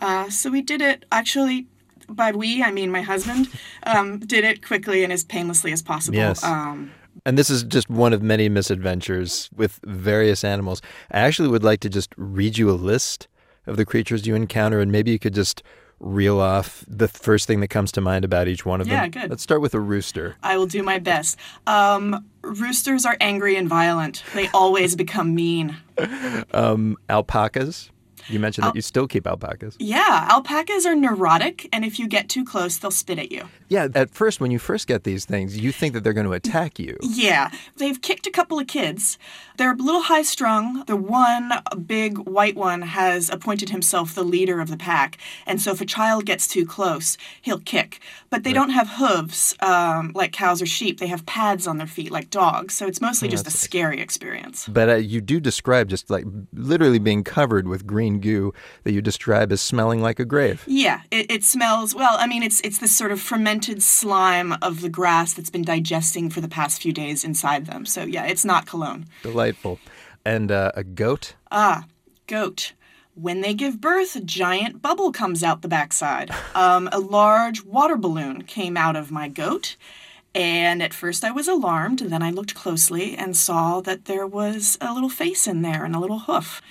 Speaker 19: Uh, so we did it actually. By we, I mean my husband, um, did it quickly and as painlessly as possible.
Speaker 3: Yes.
Speaker 19: Um,
Speaker 3: And this is just one of many misadventures with various animals. I actually would like to just read you a list of the creatures you encounter, and maybe you could just reel off the first thing that comes to mind about each one of
Speaker 19: Yeah,
Speaker 3: them?
Speaker 19: good.
Speaker 3: Let's start with a rooster.
Speaker 19: I will do my best. Um, roosters are angry and violent. They always become mean.
Speaker 3: Um, alpacas. You mentioned that you still keep alpacas.
Speaker 19: Yeah, alpacas are neurotic, and if you get too close, they'll spit at you.
Speaker 3: Yeah, at first, when you first get these things, you think that they're going to attack you.
Speaker 19: Yeah, they've kicked a couple of kids. They're a little high strung. The one big white one has appointed himself the leader of the pack, and so if a child gets too close, he'll kick. But they don't have hooves um, like cows or sheep. They have pads on their feet like dogs, so it's mostly
Speaker 3: Yeah,
Speaker 19: just a scary experience.
Speaker 3: But uh, you do describe just like literally being covered with green goo that you describe as smelling like a grave.
Speaker 19: Yeah, it, it smells well. I mean, it's it's this sort of fermented slime of the grass that's been digesting for the past few days inside them. So yeah, it's not cologne.
Speaker 3: Delightful. And uh, a goat.
Speaker 19: Ah, goat. When they give birth, a giant bubble comes out the backside. Um, a large water balloon came out of my goat. And at first I was alarmed, then I looked closely and saw that there was a little face in there and a little hoof.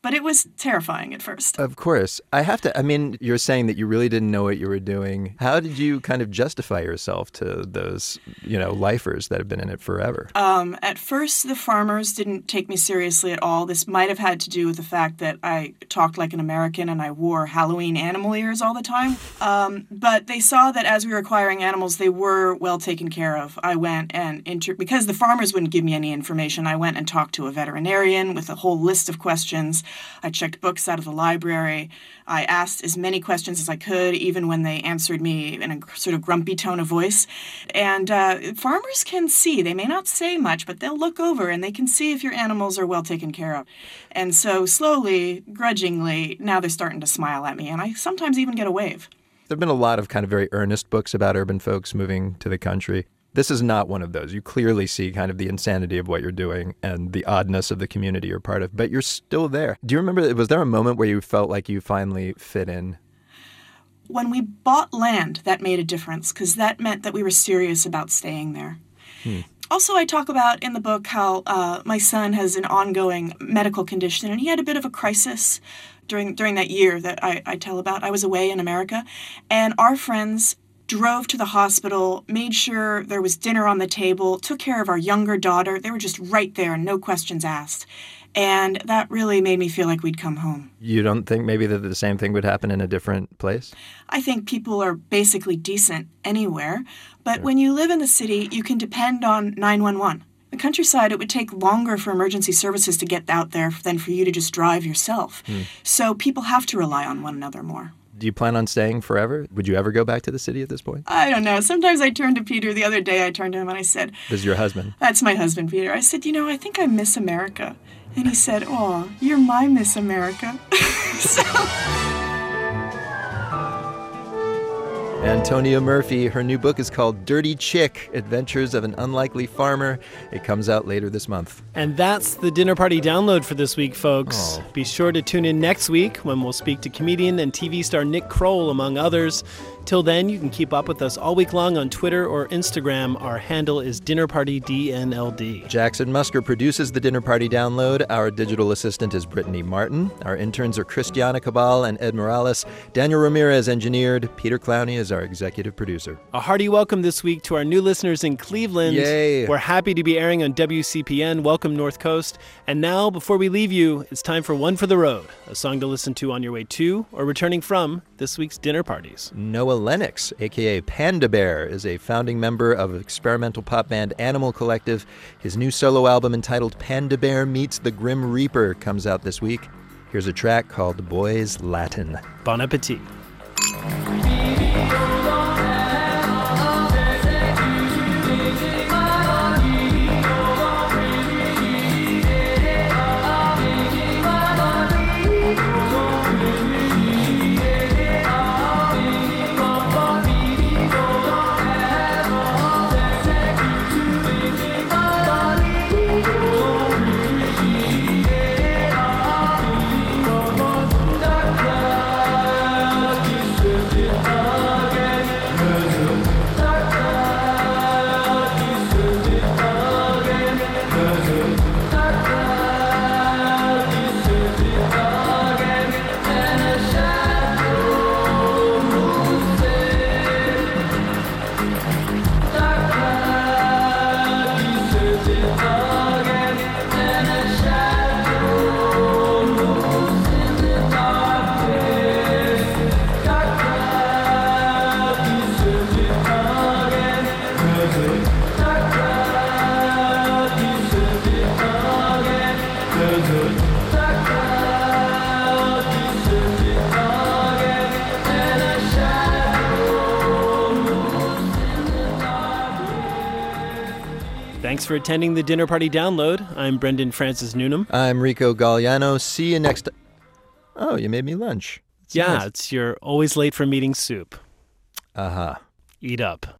Speaker 19: But it was terrifying at first.
Speaker 3: Of course. I have to, I mean, you're saying that you really didn't know what you were doing. How did you kind of justify yourself to those, you know, lifers that have been in it forever?
Speaker 19: Um, at first, the farmers didn't take me seriously at all. This might have had to do with the fact that I talked like an American and I wore Halloween animal ears all the time. Um, but they saw that as we were acquiring animals, they were well taken care of. I went and inter- because the farmers wouldn't give me any information, I went and talked to a veterinarian with a whole list of questions. I checked books out of the library. I asked as many questions as I could, even when they answered me in a sort of grumpy tone of voice. And uh, farmers can see, they may not say much, but they'll look over and they can see if your animals are well taken care of. And so, slowly, grudgingly, now they're starting to smile at me, and I sometimes even get a wave.
Speaker 3: There have been a lot of kind of very earnest books about urban folks moving to the country. This is not one of those. You clearly see kind of the insanity of what you're doing and the oddness of the community you're part of, but you're still there. Do you remember, was there a moment where you felt like you finally fit in?
Speaker 19: When we bought land, that made a difference because that meant that we were serious about staying there.
Speaker 3: Hmm.
Speaker 19: Also, I talk about in the book how uh, my son has an ongoing medical condition, and he had a bit of a crisis during during that year that I, I tell about. I was away in America, and our friends drove to the hospital, made sure there was dinner on the table, took care of our younger daughter. They were just right there, no questions asked. And that really made me feel like we'd come home.
Speaker 3: You don't think maybe that the same thing would happen in a different place?
Speaker 19: I think people are basically decent anywhere, but when you live in the city, you can depend on 911. The countryside, it would take longer for emergency services to get out there than for you to just drive yourself.
Speaker 3: Hmm.
Speaker 19: So people have to rely on one another more.
Speaker 3: Do you plan on staying forever? Would you ever go back to the city at this point?
Speaker 19: I don't know. Sometimes I turn to Peter. The other day I turned to him and I said,
Speaker 3: This is your husband.
Speaker 19: That's my husband, Peter. I said, You know, I think I miss America. And he said, Oh, you're my Miss America.
Speaker 3: Antonia Murphy, her new book is called Dirty Chick Adventures of an Unlikely Farmer. It comes out later this month.
Speaker 1: And that's the dinner party download for this week, folks.
Speaker 3: Oh.
Speaker 1: Be sure to tune in next week when we'll speak to comedian and TV star Nick Kroll, among others. Till then, you can keep up with us all week long on Twitter or Instagram. Our handle is DinnerPartyDNLD.
Speaker 3: Jackson Musker produces the Dinner Party Download. Our digital assistant is Brittany Martin. Our interns are Christiana Cabal and Ed Morales. Daniel Ramirez engineered. Peter Clowney is our executive producer.
Speaker 1: A hearty welcome this week to our new listeners in Cleveland.
Speaker 3: Yay.
Speaker 1: We're happy to be airing on WCPN. Welcome, North Coast. And now, before we leave you, it's time for One for the Road, a song to listen to on your way to or returning from this week's dinner parties.
Speaker 3: Noah Lennox, aka Panda Bear, is a founding member of experimental pop band Animal Collective. His new solo album entitled Panda Bear Meets the Grim Reaper comes out this week. Here's a track called Boys Latin.
Speaker 1: Bon appetit. For attending the Dinner Party Download. I'm Brendan Francis Newnham.
Speaker 3: I'm Rico Gagliano. See you next. Oh, you made me lunch.
Speaker 1: Yeah,
Speaker 3: nice.
Speaker 1: it's your always late for meeting soup.
Speaker 3: Uh huh.
Speaker 1: Eat up.